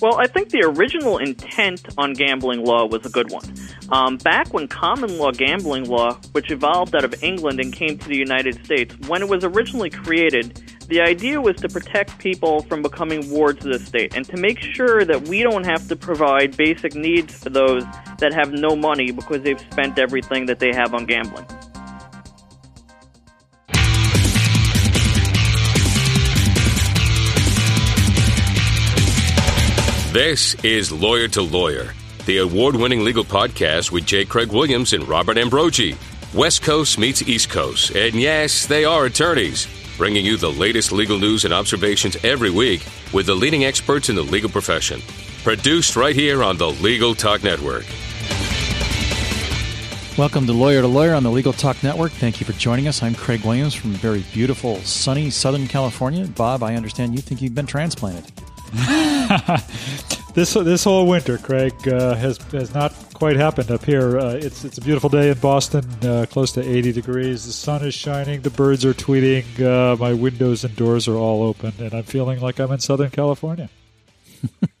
Well, I think the original intent on gambling law was a good one. Um, back when common law gambling law, which evolved out of England and came to the United States, when it was originally created, the idea was to protect people from becoming wards of the state and to make sure that we don't have to provide basic needs for those that have no money because they've spent everything that they have on gambling. This is Lawyer to Lawyer, the award winning legal podcast with J. Craig Williams and Robert Ambrogi. West Coast meets East Coast, and yes, they are attorneys, bringing you the latest legal news and observations every week with the leading experts in the legal profession. Produced right here on the Legal Talk Network. Welcome to Lawyer to Lawyer on the Legal Talk Network. Thank you for joining us. I'm Craig Williams from very beautiful, sunny Southern California. Bob, I understand you think you've been transplanted. this this whole winter, Craig, uh, has has not quite happened up here. Uh, it's it's a beautiful day in Boston, uh, close to 80 degrees. The sun is shining, the birds are tweeting, uh, my windows and doors are all open, and I'm feeling like I'm in Southern California.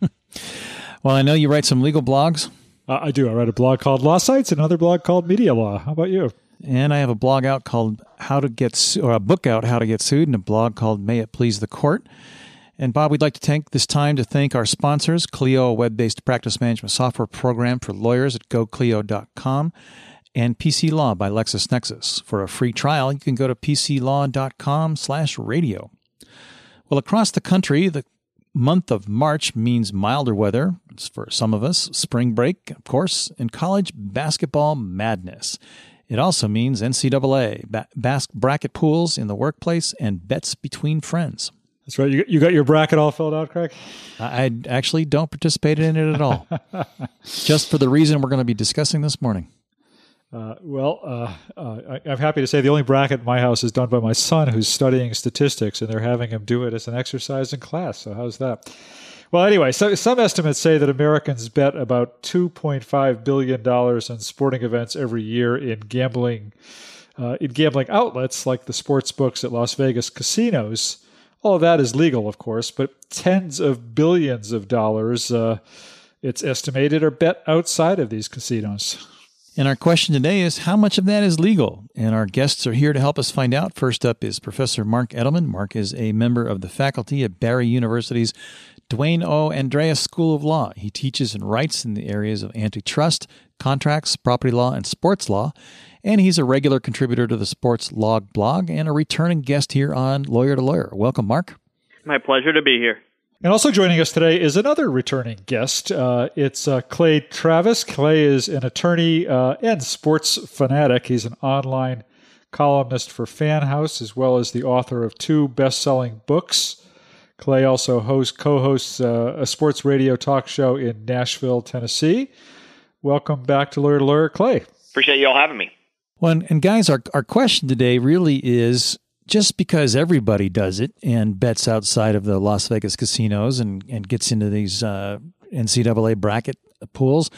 well, I know you write some legal blogs. Uh, I do. I write a blog called Law Sites, another blog called Media Law. How about you? And I have a blog out called How to Get Su- or a book out How to Get Sued, and a blog called May It Please the Court. And Bob, we'd like to take this time to thank our sponsors, Clio, a web-based practice management software program for lawyers at goclio.com, and PC Law by LexisNexis. For a free trial, you can go to pclaw.com slash radio. Well, across the country, the month of March means milder weather for some of us, spring break, of course, and college basketball madness. It also means NCAA, ba- bracket pools in the workplace, and bets between friends. That's right. You, you got your bracket all filled out, Craig? I actually don't participate in it at all. Just for the reason we're going to be discussing this morning. Uh, well, uh, uh, I, am happy to say the only bracket in my house is done by my son, who's studying statistics, and they're having him do it as an exercise in class. So how's that? Well, anyway, so some estimates say that Americans bet about 2.5 billion dollars on sporting events every year in gambling, uh, in gambling outlets like the sports books at Las Vegas casinos. All of that is legal, of course, but tens of billions of dollars, uh, it's estimated, are bet outside of these casinos. And our question today is how much of that is legal? And our guests are here to help us find out. First up is Professor Marc Edelman. Marc is a member of the faculty at Barry University's Dwayne O. Andreas School of Law. He teaches and writes in the areas of antitrust, contracts, property law, and sports law and he's a regular contributor to the Sports Law blog and a returning guest here on Lawyer to Lawyer. Welcome, Marc. My pleasure to be here. And also joining us today is another returning guest. Uh, it's uh, Clay Travis. Clay is an attorney uh, and sports fanatic. He's an online columnist for FanHouse, as well as the author of two best selling books. Clay also hosts, co hosts uh, a sports radio talk show in Nashville, Tennessee. Welcome back to Lawyer to Lawyer, Clay. Appreciate you all having me. Well, and, and guys, our, our question today really is just because everybody does it and bets outside of the Las Vegas casinos and, and gets into these uh, NCAA bracket pools,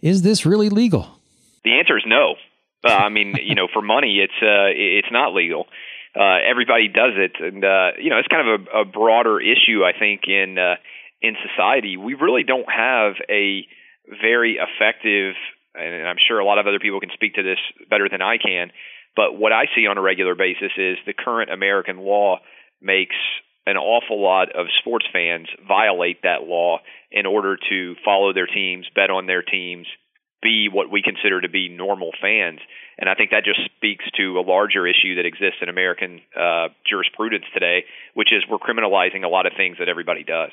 is this really legal? The answer is no. Uh, I mean, you know, for money, it's uh, it's not legal. Uh, everybody does it, and uh, you know, it's kind of a, a broader issue. I think in uh, in society, we really don't have a very effective and I'm sure a lot of other people can speak to this better than I can. But what I see on a regular basis is the current American law makes an awful lot of sports fans violate that law in order to follow their teams, bet on their teams, be what we consider to be normal fans. And I think that just speaks to a larger issue that exists in American uh, jurisprudence today, which is we're criminalizing a lot of things that everybody does.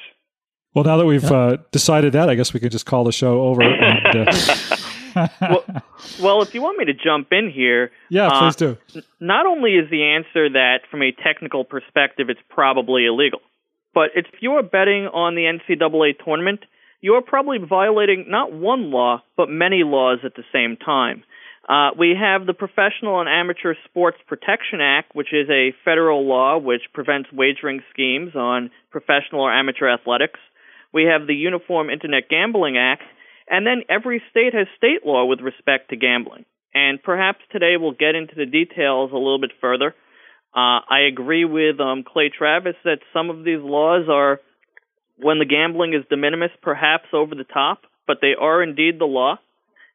Well, now that we've uh, decided that, I guess we could just call the show over. And, uh, well, well, if you want me to jump in here, yeah, uh, please do. Not only is the answer that, from a technical perspective, it's probably illegal, but if you are betting on the NCAA tournament, you are probably violating not one law, but many laws at the same time. Uh, we have the Professional and Amateur Sports Protection Act, which is a federal law which prevents wagering schemes on professional or amateur athletics. We have the Uniform Internet Gambling Act, and then every state has state law with respect to gambling. And perhaps today we'll get into the details a little bit further. Uh, I agree with um, Clay Travis that some of these laws are when the gambling is de minimis, perhaps over the top, but they are indeed the law.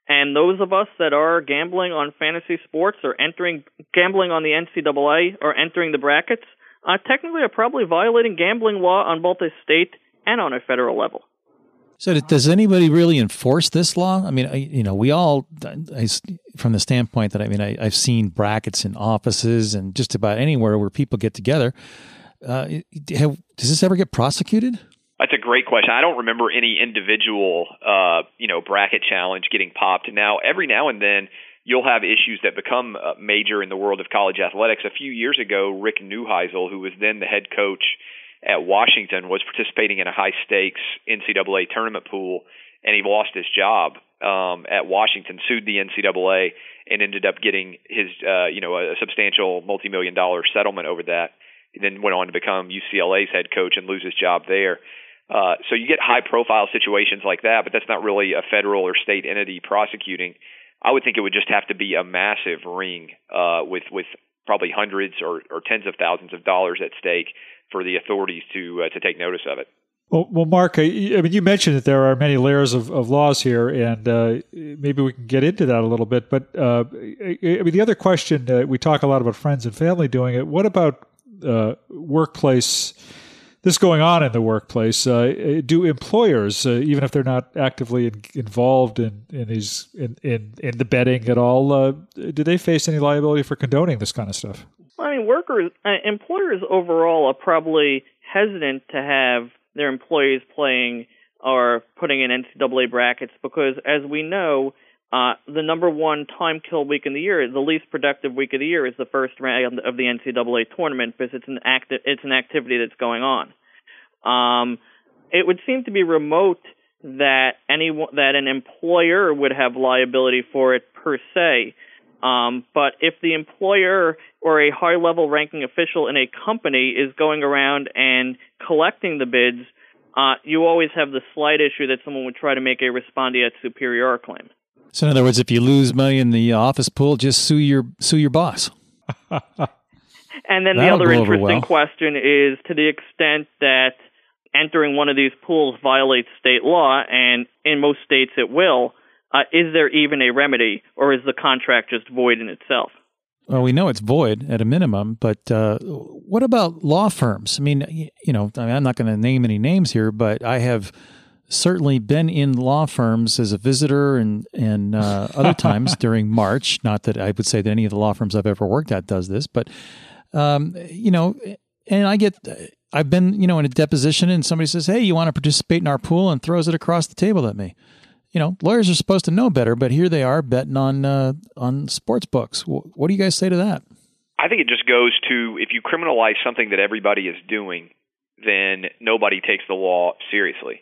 And those of us that are gambling on fantasy sports or entering gambling on the NCAA or entering the brackets, uh, technically are probably violating gambling law on both a state and on a federal level. So, does anybody really enforce this law? I mean, I, you know, we all, I, from the standpoint that I mean, I, have seen brackets in offices and just about anywhere where people get together. Uh, have, does this ever get prosecuted? That's a great question. I don't remember any individual, uh, you know, bracket challenge getting popped. Now, every now and then, you'll have issues that become major in the world of college athletics. A few years ago, Rick Neuheisel, who was then the head coach at Washington, was participating in a high stakes NCAA tournament pool, and he lost his job um, at Washington, sued the NCAA, and ended up getting his, uh, you know, a substantial multi-million dollar settlement over that. He then went on to become UCLA's head coach and lose his job there. Uh, so you get high profile situations like that, but that's not really a federal or state entity prosecuting. I would think it would just have to be a massive ring uh, with with probably hundreds or, or tens of thousands of dollars at stake for the authorities to uh, to take notice of it. Well, well, Marc, I, mean, you mentioned that there are many layers of, of laws here, and uh, maybe we can get into that a little bit. But uh, I, I, mean, the other question we talk a lot about friends and family doing it. What about uh, workplace? This going on in the workplace. Uh, do employers, uh, even if they're not actively in, involved in in these in, in, in the betting at all, uh, do they face any liability for condoning this kind of stuff? I mean, workers, uh, employers overall are probably hesitant to have their employees playing or putting in NCAA brackets because, as we know. Uh, the number one time kill week in the year, the least productive week of the year, is the first round of the NCAA tournament because it's an active, it's an activity that's going on. Um, it would seem to be remote that any that an employer would have liability for it per se. Um, but if the employer or a high level ranking official in a company is going around and collecting the bids, uh, you always have the slight issue that someone would try to make a respondeat superior claim. So, in other words, if you lose money in the office pool, just sue your sue your boss. and then That'll the other interesting well. question is to the extent that entering one of these pools violates state law, and in most states it will, uh, is there even a remedy, or is the contract just void in itself? Well, we know it's void at a minimum, but uh, what about law firms? I mean, you know, I am not going to name any names here, but I have certainly been in law firms as a visitor and and uh, other times during March. Not that I would say that any of the law firms I've ever worked at does this, but um, you know, and I get I've been, you know, in a deposition and somebody says, "Hey, you want to participate in our pool?" and throws it across the table at me. You know, lawyers are supposed to know better, but here they are betting on uh, on sports books. What do you guys say to that? I think it just goes to if you criminalize something that everybody is doing, then nobody takes the law seriously.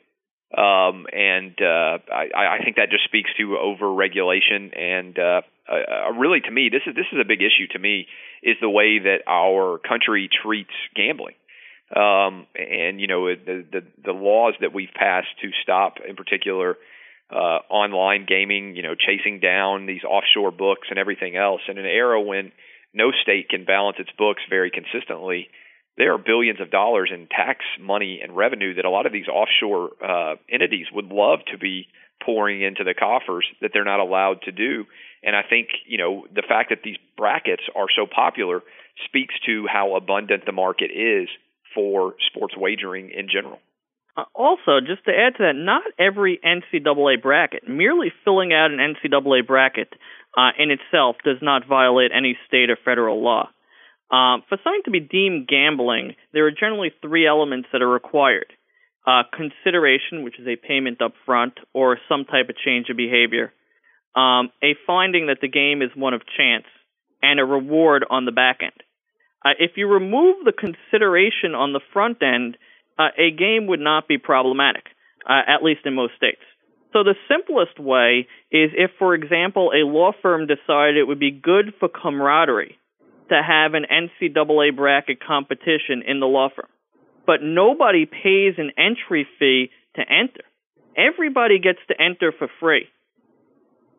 Um, and uh, I, I think that just speaks to over regulation. And uh, uh, really, to me, this is this is a big issue. To me, is the way that our country treats gambling. Um, and you know the, the the laws that we've passed to stop, in particular, uh, online gaming. You know, chasing down these offshore books and everything else. In an era when no state can balance its books very consistently, there are billions of dollars in tax money and revenue that a lot of these offshore uh, entities would love to be pouring into the coffers that they're not allowed to do. And I think you know the fact that these brackets are so popular speaks to how abundant the market is for sports wagering in general. Uh, also, just to add to that, not every NCAA bracket, merely filling out an NCAA bracket uh, in itself does not violate any state or federal law. Uh, for something to be deemed gambling, there are generally three elements that are required uh, consideration, which is a payment up front, or some type of change of behavior, um, a finding that the game is one of chance, and a reward on the back end. Uh, if you remove the consideration on the front end, uh, a game would not be problematic, uh, at least in most states. So the simplest way is if, for example, a law firm decided it would be good for camaraderie to have an NCAA bracket competition in the law firm, but nobody pays an entry fee to enter. Everybody gets to enter for free,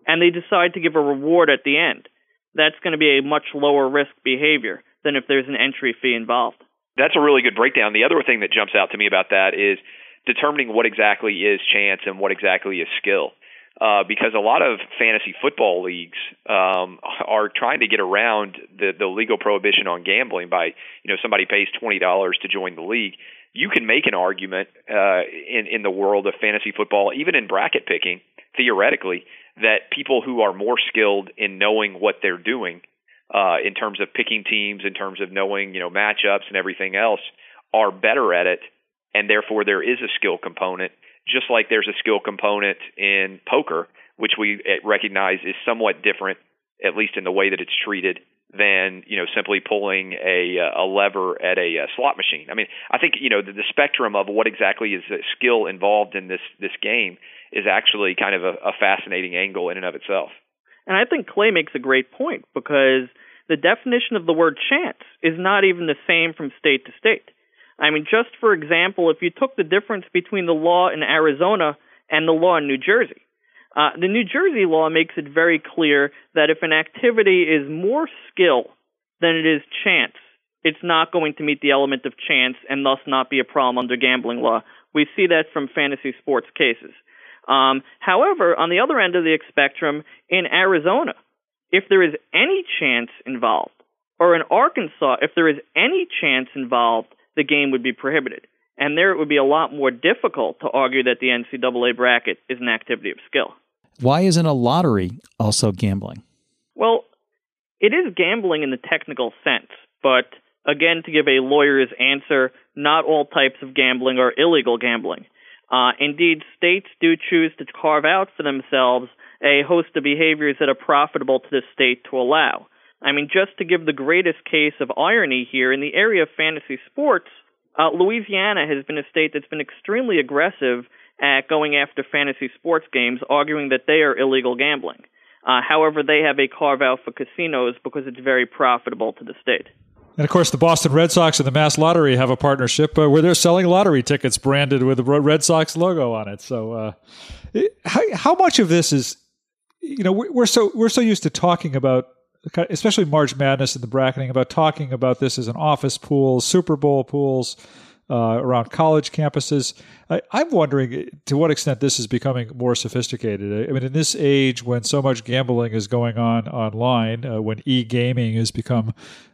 and they decide to give a reward at the end. That's going to be a much lower risk behavior than if there's an entry fee involved. That's a really good breakdown. The other thing that jumps out to me about that is determining what exactly is chance and what exactly is skill. Uh, because a lot of fantasy football leagues um, are trying to get around the, the legal prohibition on gambling by, you know, somebody pays twenty dollars to join the league. You can make an argument uh, in in the world of fantasy football, even in bracket picking, theoretically, that people who are more skilled in knowing what they're doing, uh, in terms of picking teams, in terms of knowing, you know, matchups and everything else, are better at it, and therefore there is a skill component just like there's a skill component in poker, which we eh, recognize is somewhat different, at least in the way that it's treated, than you know simply pulling a a lever at a, slot machine. I mean, I think you know the, the spectrum of what exactly is the skill involved in this this game is actually kind of a, a fascinating angle in and of itself. And I think Clay makes a great point because the definition of the word chance is not even the same from state to state. I mean, just for example, if you took the difference between the law in Arizona and the law in New Jersey, uh, the New Jersey law makes it very clear that if an activity is more skill than it is chance, it's not going to meet the element of chance and thus not be a problem under gambling law. We see that from fantasy sports cases. Um, however, on the other end of the spectrum, in Arizona, if there is any chance involved, or in Arkansas, if there is any chance involved, the game would be prohibited. And there it would be a lot more difficult to argue that the NCAA bracket is an activity of skill. Why isn't a lottery also gambling? Well, it is gambling in the technical sense, but again, to give a lawyer's answer, not all types of gambling are illegal gambling. Uh, indeed, states do choose to carve out for themselves a host of behaviors that are profitable to the state to allow. I mean, just to give the greatest case of irony here, in the area of fantasy sports, uh, Louisiana has been a state that's been extremely aggressive at going after fantasy sports games, arguing that they are illegal gambling. Uh, however, they have a carve out for casinos because it's very profitable to the state. And of course, the Boston Red Sox and the Mass Lottery have a partnership uh, where they're selling lottery tickets branded with the Red Sox logo on it. So, uh, how, how much of this is, you know, we're so we're so used to talking about especially March Madness and the bracketing, about talking about this as an office pool, Super Bowl pools uh, around college campuses. I, am wondering to what extent this is becoming more sophisticated. I mean, in this age when so much gambling is going on online, uh, when e gaming has become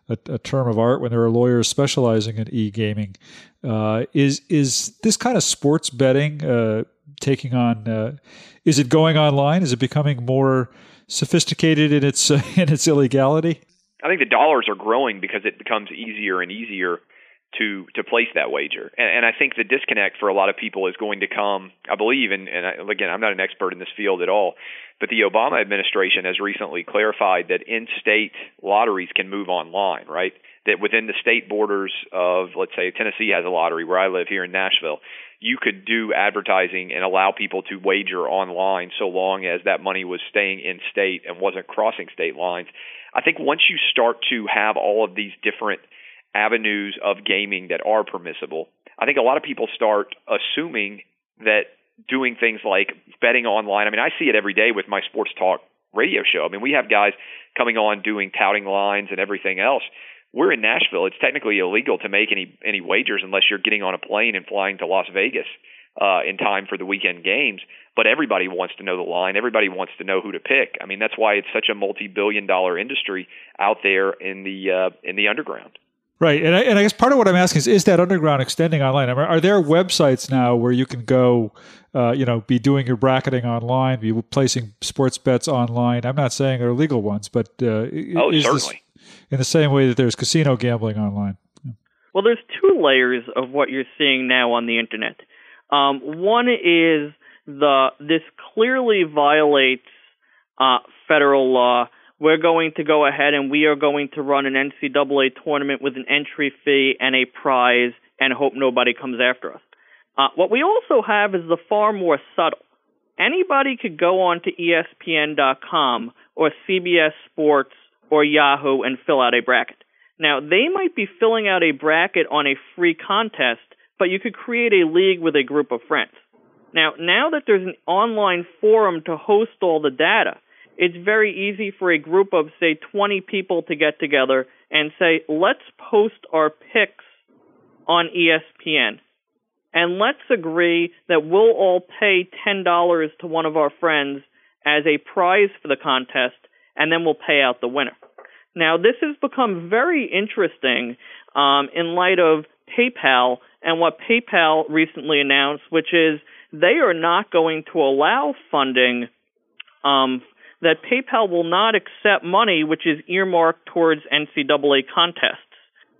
a, a, term of art, when there are lawyers specializing in e gaming, uh, is is this kind of sports betting uh, taking on? Uh, is it going online? Is it becoming more sophisticated in its uh, in its illegality? I think the dollars are growing because it becomes easier and easier to to place that wager. And, and I think the disconnect for a lot of people is going to come. I believe, and, and I, again, I'm not an expert in this field at all, but the Obama administration has recently clarified that in-state lotteries can move online. Right, that within the state borders of, let's say, Tennessee has a lottery where I live here in Nashville you could do advertising and allow people to wager online so long as that money was staying in state and wasn't crossing state lines. I think once you start to have all of these different avenues of gaming that are permissible, I think a lot of people start assuming that doing things like betting online. I mean, I see it every day with my sports talk radio show. I mean, we have guys coming on doing touting lines and everything else we're in Nashville. It's technically illegal to make any any wagers unless you're getting on a plane and flying to Las Vegas uh, in time for the weekend games. But everybody wants to know the line. Everybody wants to know who to pick. I mean, that's why it's such a multi-billion-dollar industry out there in the uh, in the underground. Right, and I, and I guess part of what I'm asking is, is that underground extending online? I mean, are there websites now where you can go, uh, you know, be doing your bracketing online, be placing sports bets online? I'm not saying they're legal ones, but uh, oh, certainly. This, in the same way that there's casino gambling online. Well, there's two layers of what you're seeing now on the internet. Um, one is the this clearly violates uh, federal law. We're going to go ahead and we are going to run an NCAA tournament with an entry fee and a prize and hope nobody comes after us. Uh, what we also have is the far more subtle. Anybody could go on to ESPN.com or CBS Sports or Yahoo and fill out a bracket. Now, they might be filling out a bracket on a free contest, but you could create a league with a group of friends. Now, now that there's an online forum to host all the data, it's very easy for a group of, say, 20 people to get together and say, let's post our picks on ESPN. and let's agree that we'll all pay $10 to one of our friends as a prize for the contest, and then we'll pay out the winner. Now, this has become very interesting um, in light of PayPal and what PayPal recently announced, which is they are not going to allow funding um, that PayPal will not accept money which is earmarked towards NCAA contests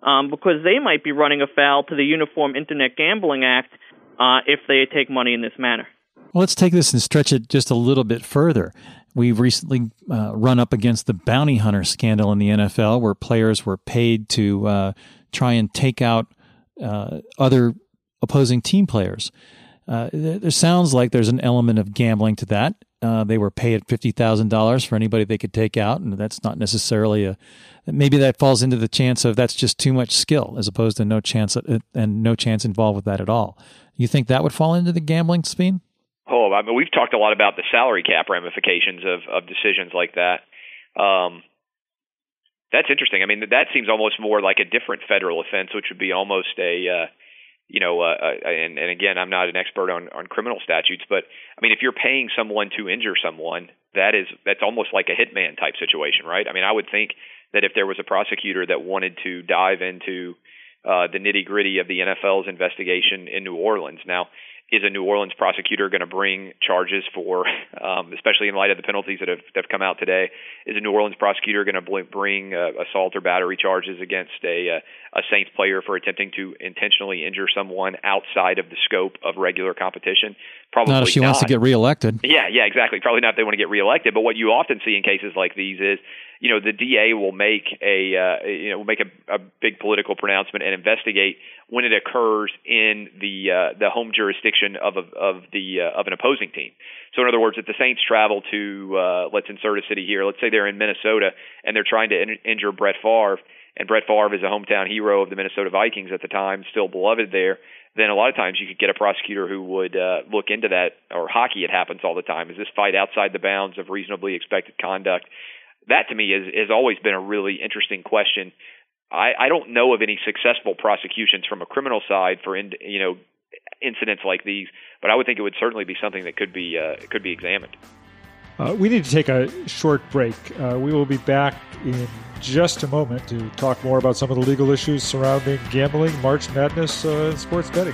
um, because they might be running afoul to the Uniform Internet Gambling Act uh, if they take money in this manner. Well, let's take this and stretch it just a little bit further. We've recently uh, run up against the bounty hunter scandal in the NFL, where players were paid to uh, try and take out uh, other opposing team players. Uh, there sounds like there's an element of gambling to that. Uh, they were paid fifty thousand dollars for anybody they could take out, and that's not necessarily a. Maybe that falls into the chance of that's just too much skill, as opposed to no chance and no chance involved with that at all. You think that would fall into the gambling spin? Oh, I mean, we've talked a lot about the salary cap ramifications of of decisions like that. Um, that's interesting. I mean, that seems almost more like a different federal offense, which would be almost a uh, you know, uh, uh, and, and again, I'm not an expert on, on criminal statutes, but I mean, if you're paying someone to injure someone, that is that's almost like a hitman type situation, right? I mean, I would think that if there was a prosecutor that wanted to dive into uh, the nitty gritty of the NFL's investigation in New Orleans, now is a New Orleans prosecutor going to bring charges for, um, especially in light of the penalties that have, that have come out today? Is a New Orleans prosecutor going to bring uh, assault or battery charges against a uh, a Saints player for attempting to intentionally injure someone outside of the scope of regular competition? Probably not if she not. wants to get reelected. Yeah, yeah, exactly. Probably not if they want to get reelected. But what you often see in cases like these is you know the DA will make a uh, you know will make a, a big political pronouncement and investigate when it occurs in the uh, the home jurisdiction of a, of the uh, of an opposing team. So in other words, if the Saints travel to uh, let's insert a city here, let's say they're in Minnesota and they're trying to in- injure Brett Favre, and Brett Favre is a hometown hero of the Minnesota Vikings at the time, still beloved there. Then a lot of times you could get a prosecutor who would uh, look into that, or hockey. It happens all the time. Is this fight outside the bounds of reasonably expected conduct? that to me is has always been a really interesting question. I, I don't know of any successful prosecutions from a criminal side for in, you know incidents like these, but I would think it would certainly be something that could be uh, could be examined. Uh, we need to take a short break. Uh, we will be back in just a moment to talk more about some of the legal issues surrounding gambling, March Madness, uh, and sports betting.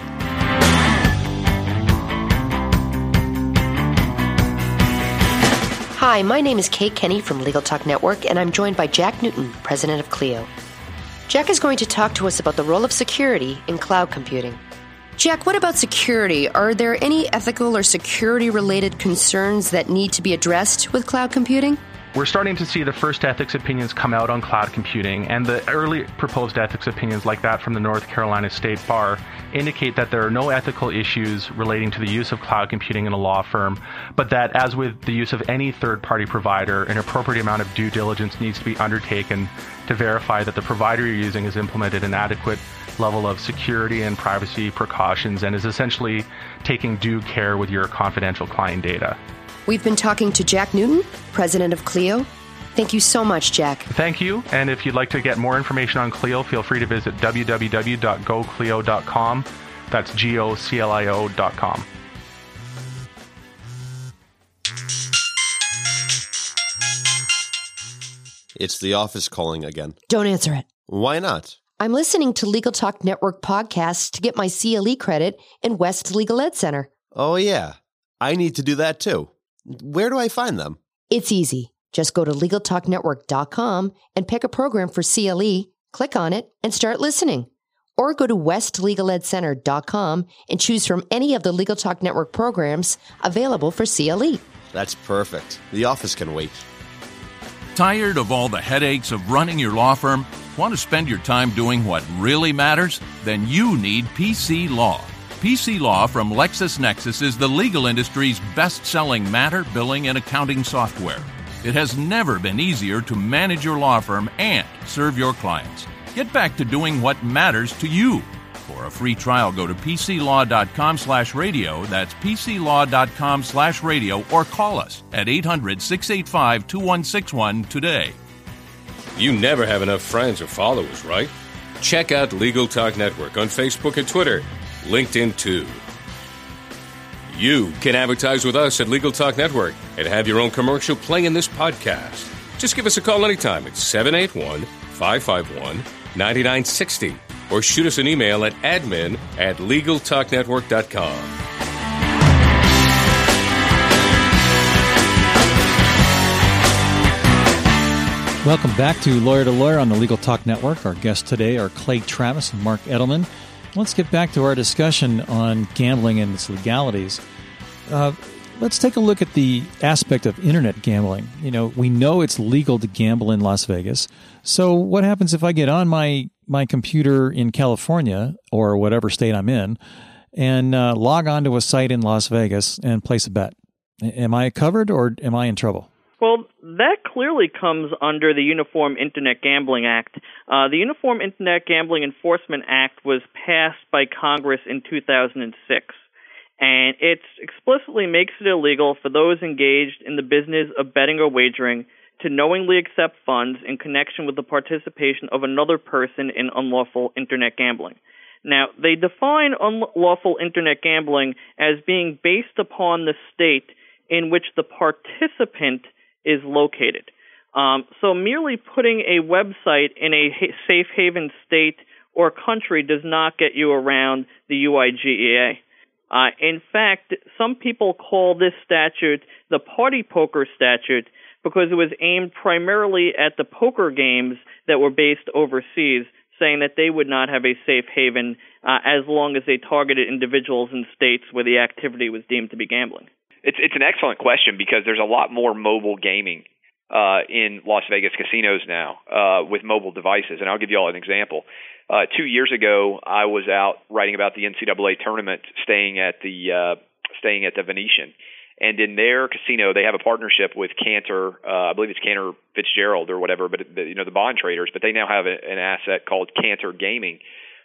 Hi, my name is Kate Kenny from Legal Talk Network, and I'm joined by Jack Newton, president of Clio. Jack is going to talk to us about the role of security in cloud computing. Jack, what about security? Are there any ethical or security related concerns that need to be addressed with cloud computing? We're starting to see the first ethics opinions come out on cloud computing, and the early proposed ethics opinions, like that from the North Carolina State Bar, indicate that there are no ethical issues relating to the use of cloud computing in a law firm, but that, as with the use of any third party provider, an appropriate amount of due diligence needs to be undertaken to verify that the provider you're using has implemented an adequate level of security and privacy precautions and is essentially taking due care with your confidential client data. We've been talking to Jack Newton, president of Clio. Thank you so much, Jack. Thank you. And if you'd like to get more information on Clio, feel free to visit www.goclio.com. That's G O C L I O.com. It's the office calling again. Don't answer it. Why not? I'm listening to Legal Talk Network podcasts to get my CLE credit in West Legal Ed Center. Oh, yeah. I need to do that too. Where do I find them? It's easy. Just go to LegalTalkNetwork.com and pick a program for CLE, click on it, and start listening. Or go to WestLegalEdCenter.com and choose from any of the Legal Talk Network programs available for CLE. That's perfect. The office can wait. Tired of all the headaches of running your law firm? Want to spend your time doing what really matters? Then you need PC Law. PC Law from LexisNexis is the legal industry's best selling matter, billing, and accounting software. It has never been easier to manage your law firm and serve your clients. Get back to doing what matters to you. For a free trial, go to pclaw.com slash radio. That's pclaw.com slash radio or call us at 800 685 2161 today. You never have enough friends or followers, right? Check out Legal Talk Network on Facebook and Twitter LinkedIn too. You can advertise with us at Legal Talk Network and have your own commercial play in this podcast. Just give us a call anytime at 781 551 9960 or shoot us an email at admin at LegalTalkNetwork.com. Welcome back to Lawyer to Lawyer on the Legal Talk Network. Our guests today are Clay Travis and Marc Edelman. Let's get back to our discussion on gambling and its legalities. Uh, let's take a look at the aspect of internet gambling. You know, we know it's legal to gamble in Las Vegas. So, what happens if I get on my my computer in California or whatever state I'm in and uh, log on to a site in Las Vegas and place a bet? Am I covered or am I in trouble? Well, that clearly comes under the Uniform Internet Gambling Act. Uh, the Uniform Internet Gambling Enforcement Act was passed by Congress in 2006, and it explicitly makes it illegal for those engaged in the business of betting or wagering to knowingly accept funds in connection with the participation of another person in unlawful internet gambling. Now, they define unlawful internet gambling as being based upon the state in which the participant is located. Um, so merely putting a website in a safe haven state or country does not get you around the UIGEA. Uh, in fact, some people call this statute the party poker statute because it was aimed primarily at the poker games that were based overseas, saying that they would not have a safe haven uh, as long as they targeted individuals in states where the activity was deemed to be gambling. It's it's an excellent question because there's a lot more mobile gaming uh, in Las Vegas casinos now uh, with mobile devices, and I'll give you all an example. Uh, two years ago, I was out writing about the NCAA tournament, staying at the uh, staying at the Venetian, and in their casino, they have a partnership with Cantor. Uh, I believe it's Cantor Fitzgerald or whatever, but the, you know the bond traders. But they now have a, an asset called Cantor Gaming,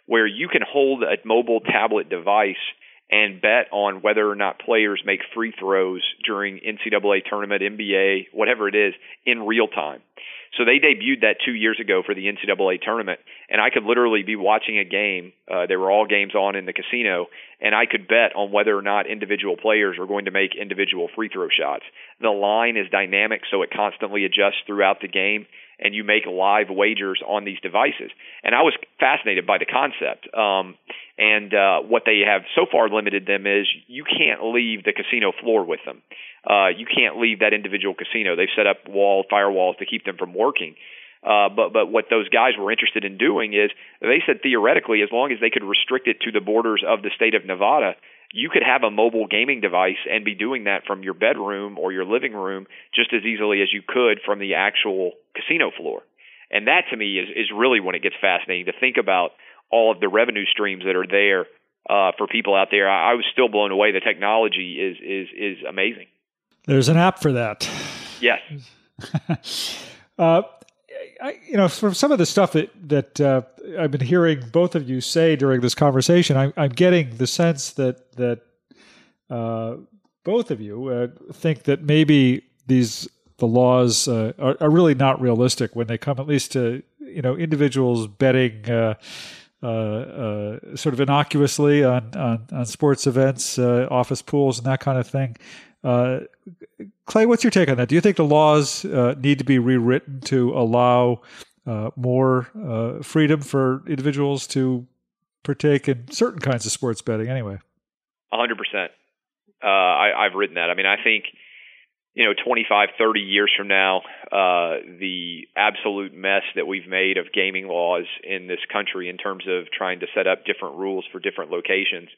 where you can hold a mobile tablet device and bet on whether or not players make free throws during NCAA tournament, NBA, whatever it is, in real time. So they debuted that two years ago for the NCAA tournament, and I could literally be watching a game. Uh, there were all games on in the casino, and I could bet on whether or not individual players are going to make individual free throw shots. The line is dynamic, so it constantly adjusts throughout the game, and you make live wagers on these devices. And I was fascinated by the concept. Um, and uh, what they have so far limited them is you can't leave the casino floor with them. Uh, you can't leave that individual casino. They've set up wall firewalls to keep them from working. Uh, but but what those guys were interested in doing is they said theoretically, as long as they could restrict it to the borders of the state of Nevada, you could have a mobile gaming device and be doing that from your bedroom or your living room just as easily as you could from the actual casino floor. And that to me is is really when it gets fascinating to think about all of the revenue streams that are there uh, for people out there. I, I was still blown away. The technology is is is amazing. There's an app for that. Yes. uh, I, you know, from some of the stuff that that uh, I've been hearing both of you say during this conversation, I, I'm getting the sense that that uh, both of you uh, think that maybe these the laws uh, are, are, really not realistic when they come at least to you know individuals betting uh, uh, sort of innocuously on, on, on sports events, uh, office pools, and that kind of thing. Uh, Clay, what's your take on that? Do you think the laws need to be rewritten to allow more freedom for individuals to partake in certain kinds of sports betting? Anyway, hundred percent. I've written that. I mean, I think you know, 25, 30 years from now, uh, the absolute mess that we've made of gaming laws in this country in terms of trying to set up different rules for different locations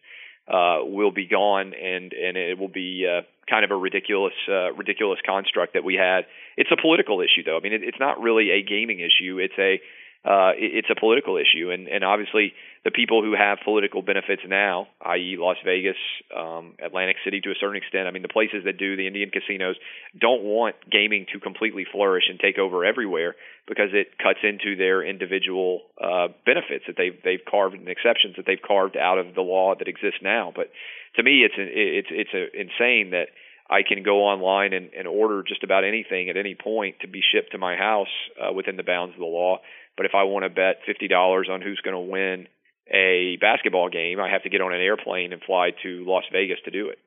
uh, will be gone, and and it will be uh, kind of a ridiculous uh, ridiculous construct that we had. It's a political issue, though. I mean, it, it's not really a gaming issue. It's a uh, it's a political issue, and and obviously the people who have political benefits now, i.e., Las Vegas, um, Atlantic City to a certain extent. I mean, the places that do the Indian casinos don't want gaming to completely flourish and take over everywhere because it cuts into their individual uh, benefits that they've they've carved and exceptions that they've carved out of the law that exists now. But to me, it's it's it's a, insane that. I can go online and, and order just about anything at any point to be shipped to my house uh, within the bounds of the law. But if I want to bet fifty dollars on who's going to win a basketball game, I have to get on an airplane and fly to Las Vegas to do it.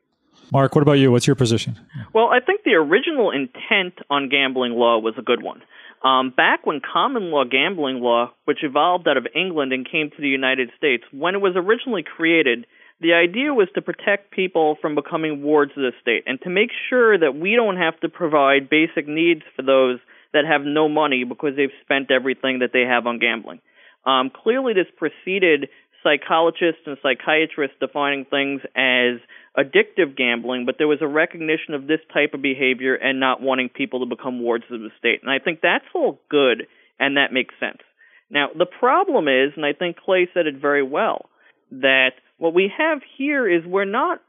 Marc, what about you? What's your position? Well, I think the original intent on gambling law was a good one. Um, back when common law gambling law, which evolved out of England and came to the United States, when it was originally created, the idea was to protect people from becoming wards of the state and to make sure that we don't have to provide basic needs for those that have no money because they've spent everything that they have on gambling. Um, clearly, this preceded psychologists and psychiatrists defining things as addictive gambling, but there was a recognition of this type of behavior and not wanting people to become wards of the state. And I think that's all good and that makes sense. Now, the problem is, and I think Clay said it very well, that what we have here is we're not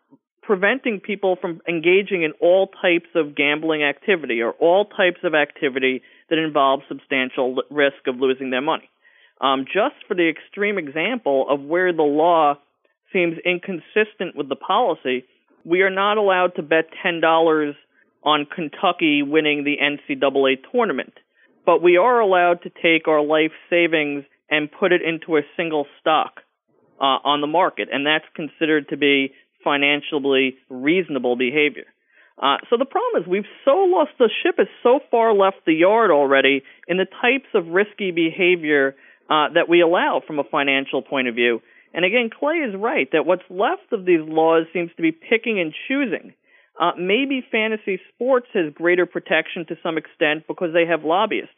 preventing people from engaging in all types of gambling activity or all types of activity that involves substantial risk of losing their money. Um, just for the extreme example of where the law seems inconsistent with the policy, we are not allowed to bet $10 on Kentucky winning the NCAA tournament, but we are allowed to take our life savings and put it into a single stock uh, on the market, and that's considered to be financially reasonable behavior. Uh, so the problem is we've so lost the ship has so far left the yard already in the types of risky behavior uh, that we allow from a financial point of view. And again, Clay is right that what's left of these laws seems to be picking and choosing. Uh, maybe fantasy sports has greater protection to some extent because they have lobbyists.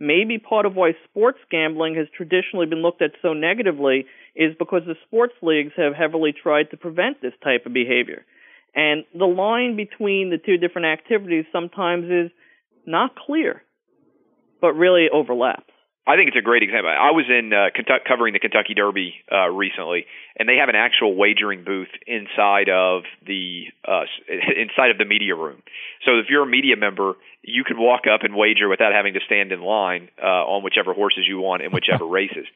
Maybe part of why sports gambling has traditionally been looked at so negatively is because the sports leagues have heavily tried to prevent this type of behavior. And the line between the two different activities sometimes is not clear, but really overlaps. I think it's a great example. I was in uh, Kentucky, covering the Kentucky Derby uh, recently, and they have an actual wagering booth inside of the uh, inside of the media room. So if you're a media member, you can walk up and wager without having to stand in line uh, on whichever horses you want in whichever races.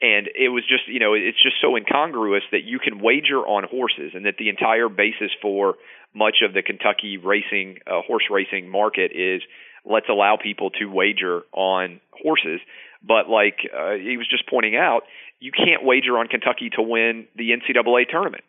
And it was just, you know, it's just so incongruous that you can wager on horses, and that the entire basis for much of the Kentucky racing, uh, horse racing market is let's allow people to wager on horses. But like uh, he was just pointing out, you can't wager on Kentucky to win the NCAA tournament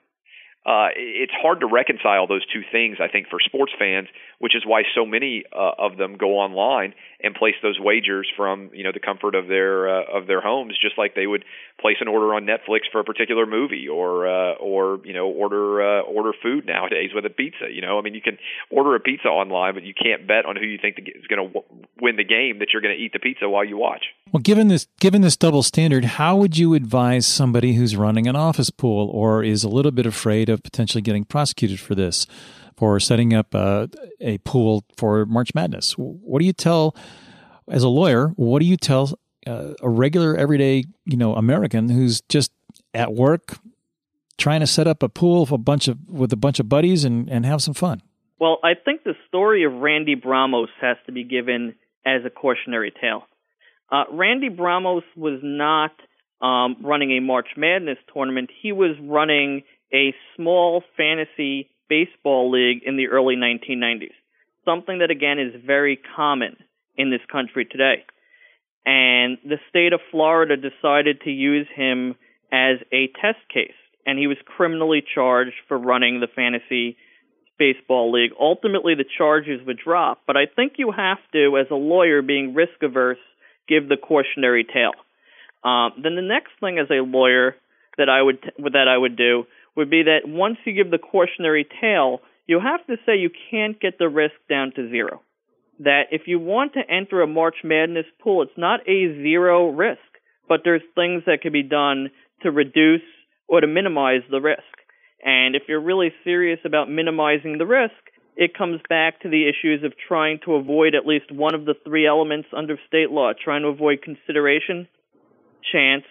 uh, it's hard to reconcile those two things, I think, for sports fans, which is why so many uh, of them go online and place those wagers from you know the comfort of their uh, of their homes, just like they would place an order on Netflix for a particular movie, or uh, or you know order uh, order food nowadays with a pizza. You know, I mean, you can order a pizza online, but you can't bet on who you think is going to win the game that you're going to eat the pizza while you watch. Well, given this given this double standard, how would you advise somebody who's running an office pool or is a little bit afraid of of potentially getting prosecuted for this, for setting up a, a pool for March Madness. What do you tell, as a lawyer, what do you tell uh, a regular, everyday, you know, American who's just at work trying to set up a pool of a bunch of with a bunch of buddies and, and have some fun? Well, I think the story of Randy Bramos has to be given as a cautionary tale. Uh, Randy Bramos was not um, running a March Madness tournament. He was running a small fantasy baseball league in the early 1990s. Something that, again, is very common in this country today. And the state of Florida decided to use him as a test case, and he was criminally charged for running the fantasy baseball league. Ultimately, the charges would drop, but I think you have to, as a lawyer being risk averse, give the cautionary tale. Um, then the next thing as a lawyer that I would that I would do would be that once you give the cautionary tale, you have to say you can't get the risk down to zero. That if you want to enter a March Madness pool, it's not a zero risk, but there's things that can be done to reduce or to minimize the risk. And if you're really serious about minimizing the risk, it comes back to the issues of trying to avoid at least one of the three elements under state law, trying to avoid consideration, chance,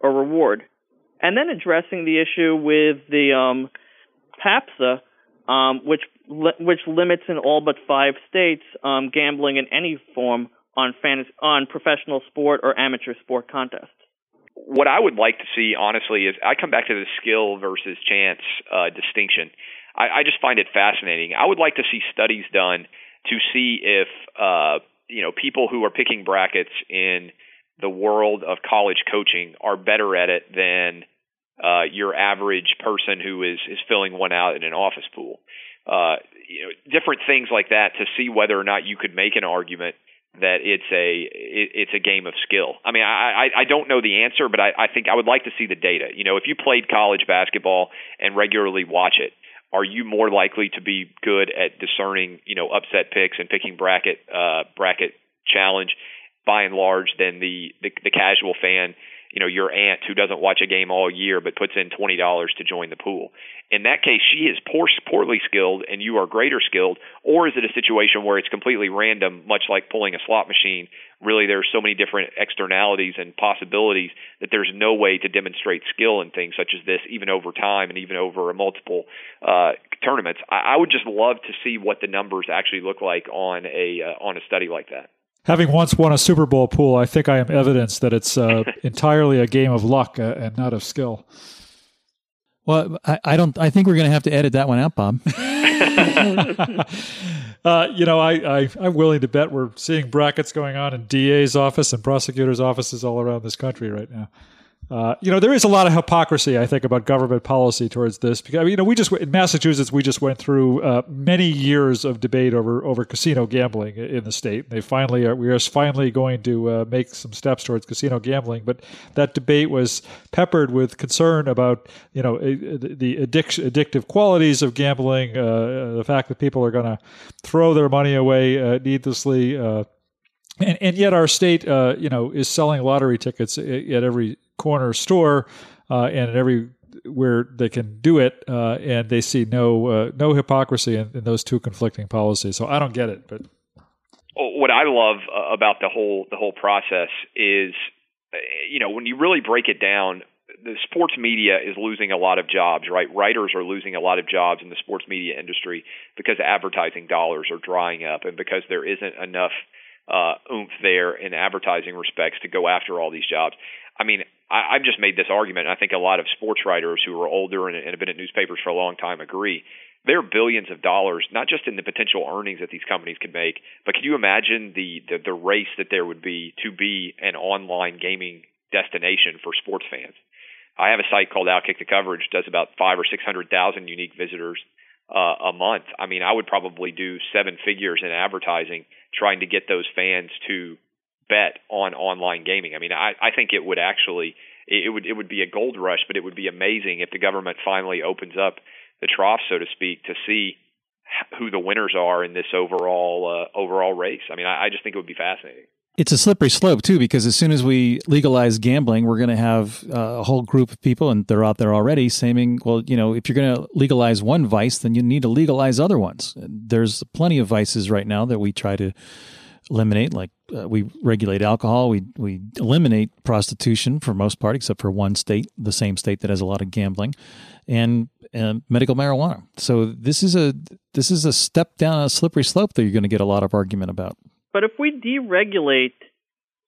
or reward and then addressing the issue with the um, PASPA, um, which li- which limits in all but five states um, gambling in any form on fantasy, on professional sport or amateur sport contests. What I would like to see, honestly, is I come back to the skill versus chance uh, distinction. I, I just find it fascinating. I would like to see studies done to see if uh, you know people who are picking brackets in the world of college coaching are better at it than uh, your average person who is is filling one out in an office pool. Uh, you know, different things like that to see whether or not you could make an argument that it's a it, it's a game of skill. I mean, I, I I don't know the answer, but I, I think I would like to see the data. You know, if you played college basketball and regularly watch it, are you more likely to be good at discerning you know upset picks and picking bracket uh, bracket challenge by and large than the, the the casual fan you know your aunt who doesn't watch a game all year but puts in twenty dollars to join the pool. In that case, she is poor, poorly skilled, and you are greater skilled. Or is it a situation where it's completely random, much like pulling a slot machine? Really, there are so many different externalities and possibilities that there's no way to demonstrate skill in things such as this, even over time and even over multiple uh, tournaments. I, I would just love to see what the numbers actually look like on a uh, on a study like that having once won a Super Bowl pool, I think I am evidence that it's uh, entirely a game of luck uh, and not of skill. Well, I, I don't. I think we're going to have to edit that one out, Bob. uh, you know, I, I I'm willing to bet we're seeing brackets going on in DA's office and prosecutors' offices all around this country right now. Uh, you know, there is a lot of hypocrisy, I think, about government policy towards this. Because you know, we just in Massachusetts, we just went through uh, many years of debate over over casino gambling in the state. They finally are, we are finally going to uh, make some steps towards casino gambling, but that debate was peppered with concern about you know the addiction, addictive qualities of gambling, uh, the fact that people are going to throw their money away uh, needlessly. And, and yet our state, you know, is selling lottery tickets at every corner store uh, and every where they can do it, uh, and they see no uh, no hypocrisy in, in, those two conflicting policies. So I don't get it, but what I love uh, about the whole the whole process is, uh, you know, when you really break it down, the sports media is losing a lot of jobs, right? Writers are losing a lot of jobs in the sports media industry because advertising dollars are drying up, and because there isn't enough uh, oomph there in advertising respects to go after all these jobs. I mean, I, I've just made this argument, and I think a lot of sports writers who are older and, and have been at newspapers for a long time agree. There are billions of dollars, not just in the potential earnings that these companies could make, but can you imagine the, the, the race that there would be to be an online gaming destination for sports fans? I have a site called Outkick the Coverage, does about five or six hundred thousand unique visitors uh, a month. I mean, I would probably do seven figures in advertising trying to get those fans to bet on online gaming. I mean, I, I think it would actually it would it would be a gold rush, but it would be amazing if the government finally opens up the trough, so to speak, to see who the winners are in this overall uh, overall race. I mean, I, I just think it would be fascinating. It's a slippery slope too, because as soon as we legalize gambling, we're going to have uh, a whole group of people, and they're out there already saying, "Well, you know, if you're going to legalize one vice, then you need to legalize other ones." There's plenty of vices right now that we try to eliminate, like uh, we regulate alcohol, we we eliminate prostitution for most part, except for one state, the same state that has a lot of gambling, and, and medical marijuana. So this is a this is a step down a slippery slope that you're going to get a lot of argument about. But if we deregulate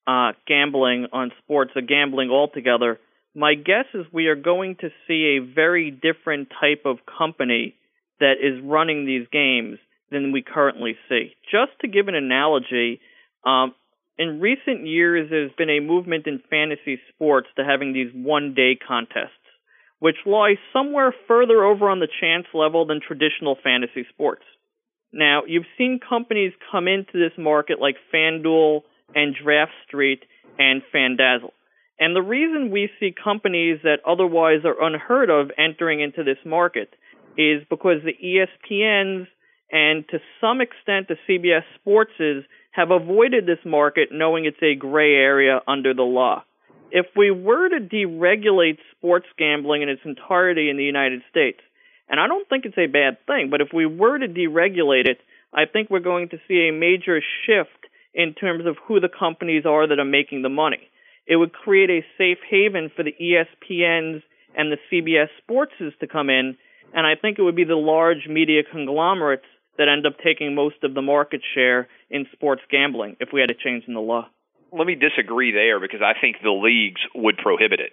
uh, gambling on sports or gambling altogether, my guess is we are going to see a very different type of company that is running these games than we currently see. Just to give an analogy, um, in recent years, there's been a movement in fantasy sports to having these one day contests, which lie somewhere further over on the chance level than traditional fantasy sports. Now, you've seen companies come into this market like FanDuel and Draft Street and FanDazzle. And the reason we see companies that otherwise are unheard of entering into this market is because the ESPNs and to some extent the CBS Sportses have avoided this market knowing it's a gray area under the law. If we were to deregulate sports gambling in its entirety in the United States, and I don't think it's a bad thing, but if we were to deregulate it, I think we're going to see a major shift in terms of who the companies are that are making the money. It would create a safe haven for the ESPNs and the CBS Sportses to come in, and I think it would be the large media conglomerates that end up taking most of the market share in sports gambling if we had a change in the law. Let me disagree there because I think the leagues would prohibit it.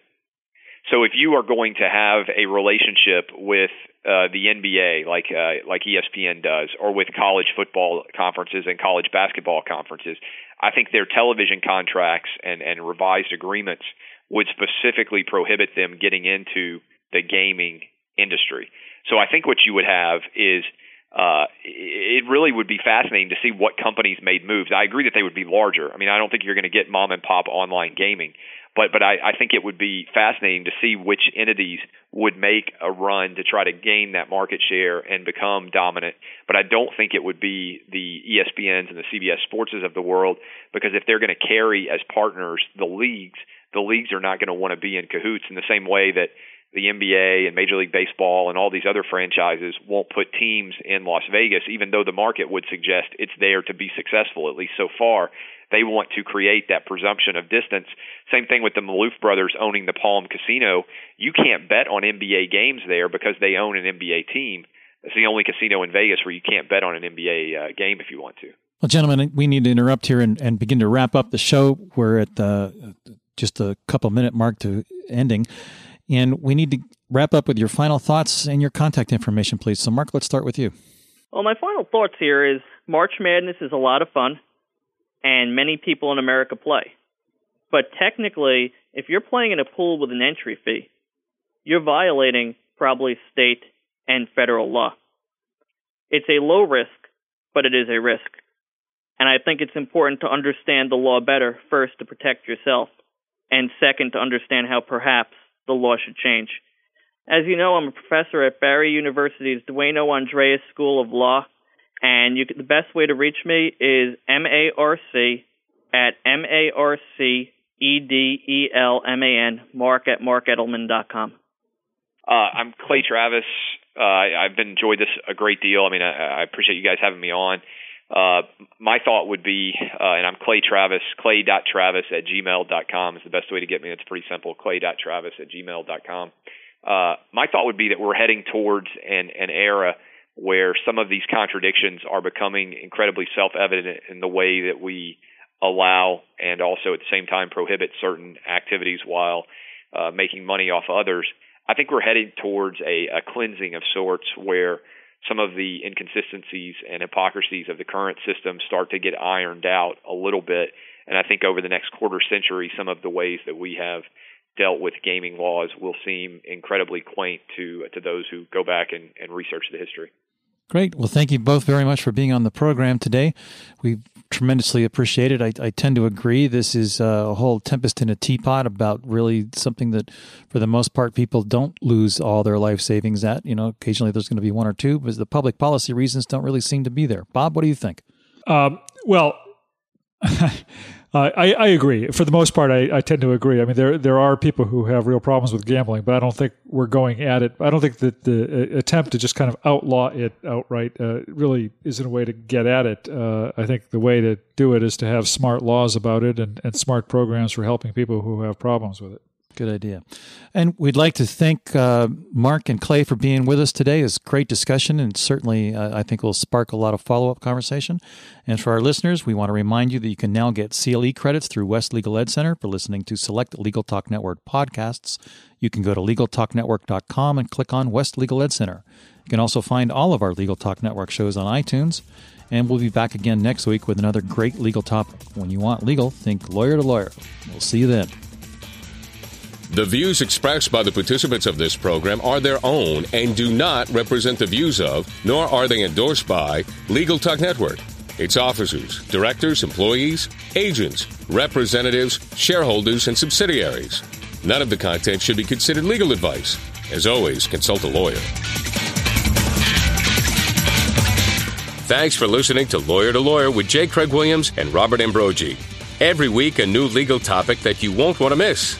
So if you are going to have a relationship with uh, the NBA, like uh, like ESPN does, or with college football conferences and college basketball conferences, I think their television contracts and and revised agreements would specifically prohibit them getting into the gaming industry. So I think what you would have is uh, it really would be fascinating to see what companies made moves. I agree that they would be larger. I mean, I don't think you're going to get mom and pop online gaming, but but I, I think it would be fascinating to see which entities would make a run to try to gain that market share and become dominant. But I don't think it would be the ESPNs and the CBS Sportses of the world because if they're going to carry as partners the leagues, the leagues are not going to want to be in cahoots in the same way that the NBA and Major League Baseball and all these other franchises won't put teams in Las Vegas, even though the market would suggest it's there to be successful, at least so far. They want to create that presumption of distance. Same thing with the Maloof brothers owning the Palm Casino. You can't bet on NBA games there because they own an NBA team. It's the only casino in Vegas where you can't bet on an NBA uh, game if you want to. Well, gentlemen, we need to interrupt here and, and begin to wrap up the show. We're at the, just a couple minute mark to ending. And we need to wrap up with your final thoughts and your contact information, please. So, Marc, let's start with you. Well, my final thoughts here is March Madness is a lot of fun, and many people in America play. But technically, if you're playing in a pool with an entry fee, you're violating probably state and federal law. It's a low risk, but it is a risk. And I think it's important to understand the law better, first, to protect yourself, and second, to understand how perhaps the law should change. As you know, I'm a professor at Barry University's Dwayne Andreas School of Law, and you, the best way to reach me is marc at m-a-r-c-e-d-e-l-m-a-n, marc at marcedelman.com. Uh, I'm Clay Travis. Uh, I, I've enjoyed this a great deal. I mean, I, I appreciate you guys having me on. Uh, my thought would be, uh, and I'm Clay Travis, clay.travis at gmail.com is the best way to get me. It's pretty simple, clay.travis at gmail.com. Uh, my thought would be that we're heading towards an, an era where some of these contradictions are becoming incredibly self evident in the way that we allow and also at the same time prohibit certain activities while uh, making money off others. I think we're heading towards a, a cleansing of sorts where some of the inconsistencies and hypocrisies of the current system start to get ironed out a little bit. And I think over the next quarter century, some of the ways that we have dealt with gaming laws will seem incredibly quaint to to those who go back and, and research the history. Great. Well, thank you both very much for being on the program today. We tremendously appreciate it. I, I tend to agree. This is a whole tempest in a teapot about really something that, for the most part, people don't lose all their life savings at. You know, occasionally there's going to be one or two, but the public policy reasons don't really seem to be there. Bob, what do you think? Um, well, I, I, agree. For the most part, I, I, tend to agree. I mean, there there are people who have real problems with gambling, but I don't think we're going at it. I don't think that the uh, attempt to just kind of outlaw it outright uh, really isn't a way to get at it. Uh, I think the way to do it is to have smart laws about it and, and smart programs for helping people who have problems with it. Good idea. And we'd like to thank uh, Marc and Clay for being with us today. It's great discussion and certainly uh, I think will spark a lot of follow up conversation. And for our listeners, we want to remind you that you can now get CLE credits through West Legal Ed Center for listening to select Legal Talk Network podcasts. You can go to LegalTalkNetwork.com and click on West Legal Ed Center. You can also find all of our Legal Talk Network shows on iTunes. And we'll be back again next week with another great legal topic. When you want legal, think lawyer to lawyer. We'll see you then. The views expressed by the participants of this program are their own and do not represent the views of, nor are they endorsed by, Legal Talk Network, its officers, directors, employees, agents, representatives, shareholders, and subsidiaries. None of the content should be considered legal advice. As always, consult a lawyer. Thanks for listening to Lawyer to Lawyer with J. Craig Williams and Robert Ambrogi. Every week, a new legal topic that you won't want to miss.